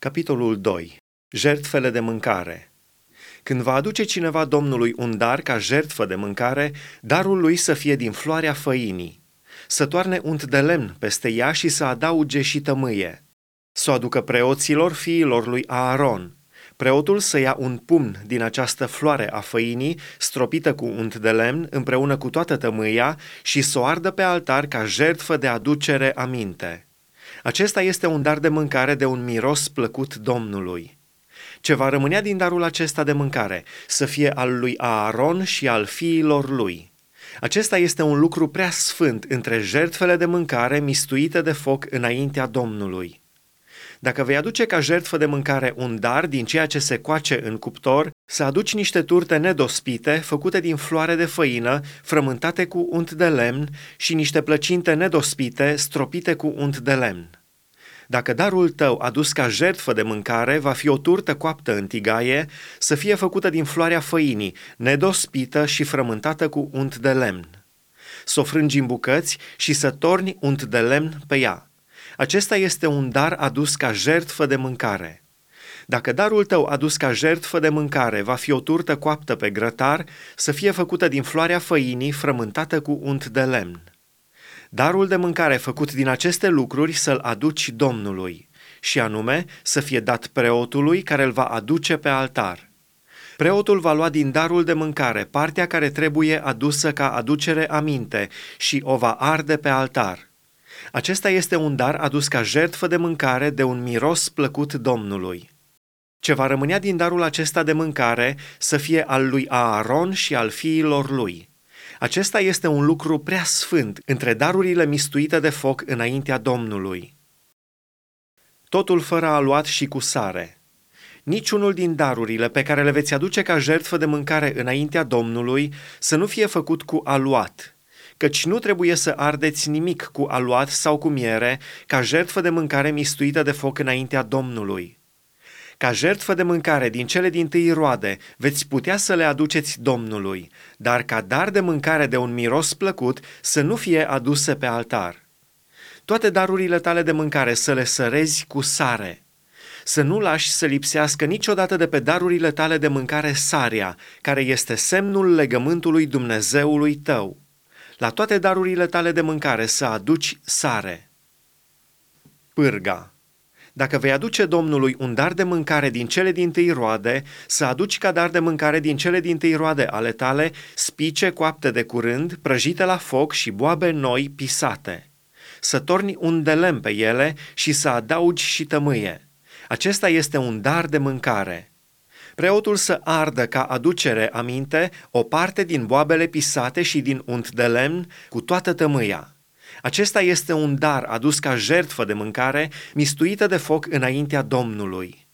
Capitolul 2. Jertfele de mâncare. Când va aduce cineva Domnului un dar ca jertfă de mâncare, darul lui să fie din floarea făinii. Să toarne unt de lemn peste ea și să adauge și tămâie. Să o aducă preoților fiilor lui Aaron. Preotul să ia un pumn din această floare a făinii, stropită cu unt de lemn, împreună cu toată tămâia, și să o ardă pe altar ca jertfă de aducere aminte. Acesta este un dar de mâncare de un miros plăcut Domnului. Ce va rămânea din darul acesta de mâncare să fie al lui Aaron și al fiilor lui. Acesta este un lucru prea sfânt între jertfele de mâncare mistuite de foc înaintea Domnului. Dacă vei aduce ca jertfă de mâncare un dar din ceea ce se coace în cuptor, să aduci niște turte nedospite, făcute din floare de făină, frământate cu unt de lemn și niște plăcinte nedospite, stropite cu unt de lemn. Dacă darul tău adus ca jertfă de mâncare va fi o turtă coaptă în tigaie, să fie făcută din floarea făinii, nedospită și frământată cu unt de lemn. Să o frângi în bucăți și să torni unt de lemn pe ea. Acesta este un dar adus ca jertfă de mâncare. Dacă darul tău adus ca jertfă de mâncare va fi o turtă coaptă pe grătar, să fie făcută din floarea făinii frământată cu unt de lemn. Darul de mâncare făcut din aceste lucruri să-l aduci Domnului, și anume să fie dat preotului care îl va aduce pe altar. Preotul va lua din darul de mâncare partea care trebuie adusă ca aducere aminte și o va arde pe altar. Acesta este un dar adus ca jertfă de mâncare de un miros plăcut Domnului. Ce va rămânea din darul acesta de mâncare să fie al lui Aaron și al fiilor lui. Acesta este un lucru prea sfânt între darurile mistuite de foc înaintea Domnului. Totul fără aluat și cu sare. Niciunul din darurile pe care le veți aduce ca jertfă de mâncare înaintea Domnului să nu fie făcut cu aluat, căci nu trebuie să ardeți nimic cu aluat sau cu miere, ca jertfă de mâncare mistuită de foc înaintea Domnului. Ca jertfă de mâncare din cele din tâi roade veți putea să le aduceți Domnului, dar ca dar de mâncare de un miros plăcut să nu fie aduse pe altar. Toate darurile tale de mâncare să le sărezi cu sare, să nu lași să lipsească niciodată de pe darurile tale de mâncare sarea, care este semnul legământului Dumnezeului tău la toate darurile tale de mâncare să aduci sare. Pârga dacă vei aduce Domnului un dar de mâncare din cele din tâi roade, să aduci ca dar de mâncare din cele din tâi roade ale tale spice coapte de curând, prăjite la foc și boabe noi pisate. Să torni un de lemn pe ele și să adaugi și tămâie. Acesta este un dar de mâncare preotul să ardă ca aducere aminte o parte din boabele pisate și din unt de lemn cu toată tămâia. Acesta este un dar adus ca jertfă de mâncare, mistuită de foc înaintea Domnului.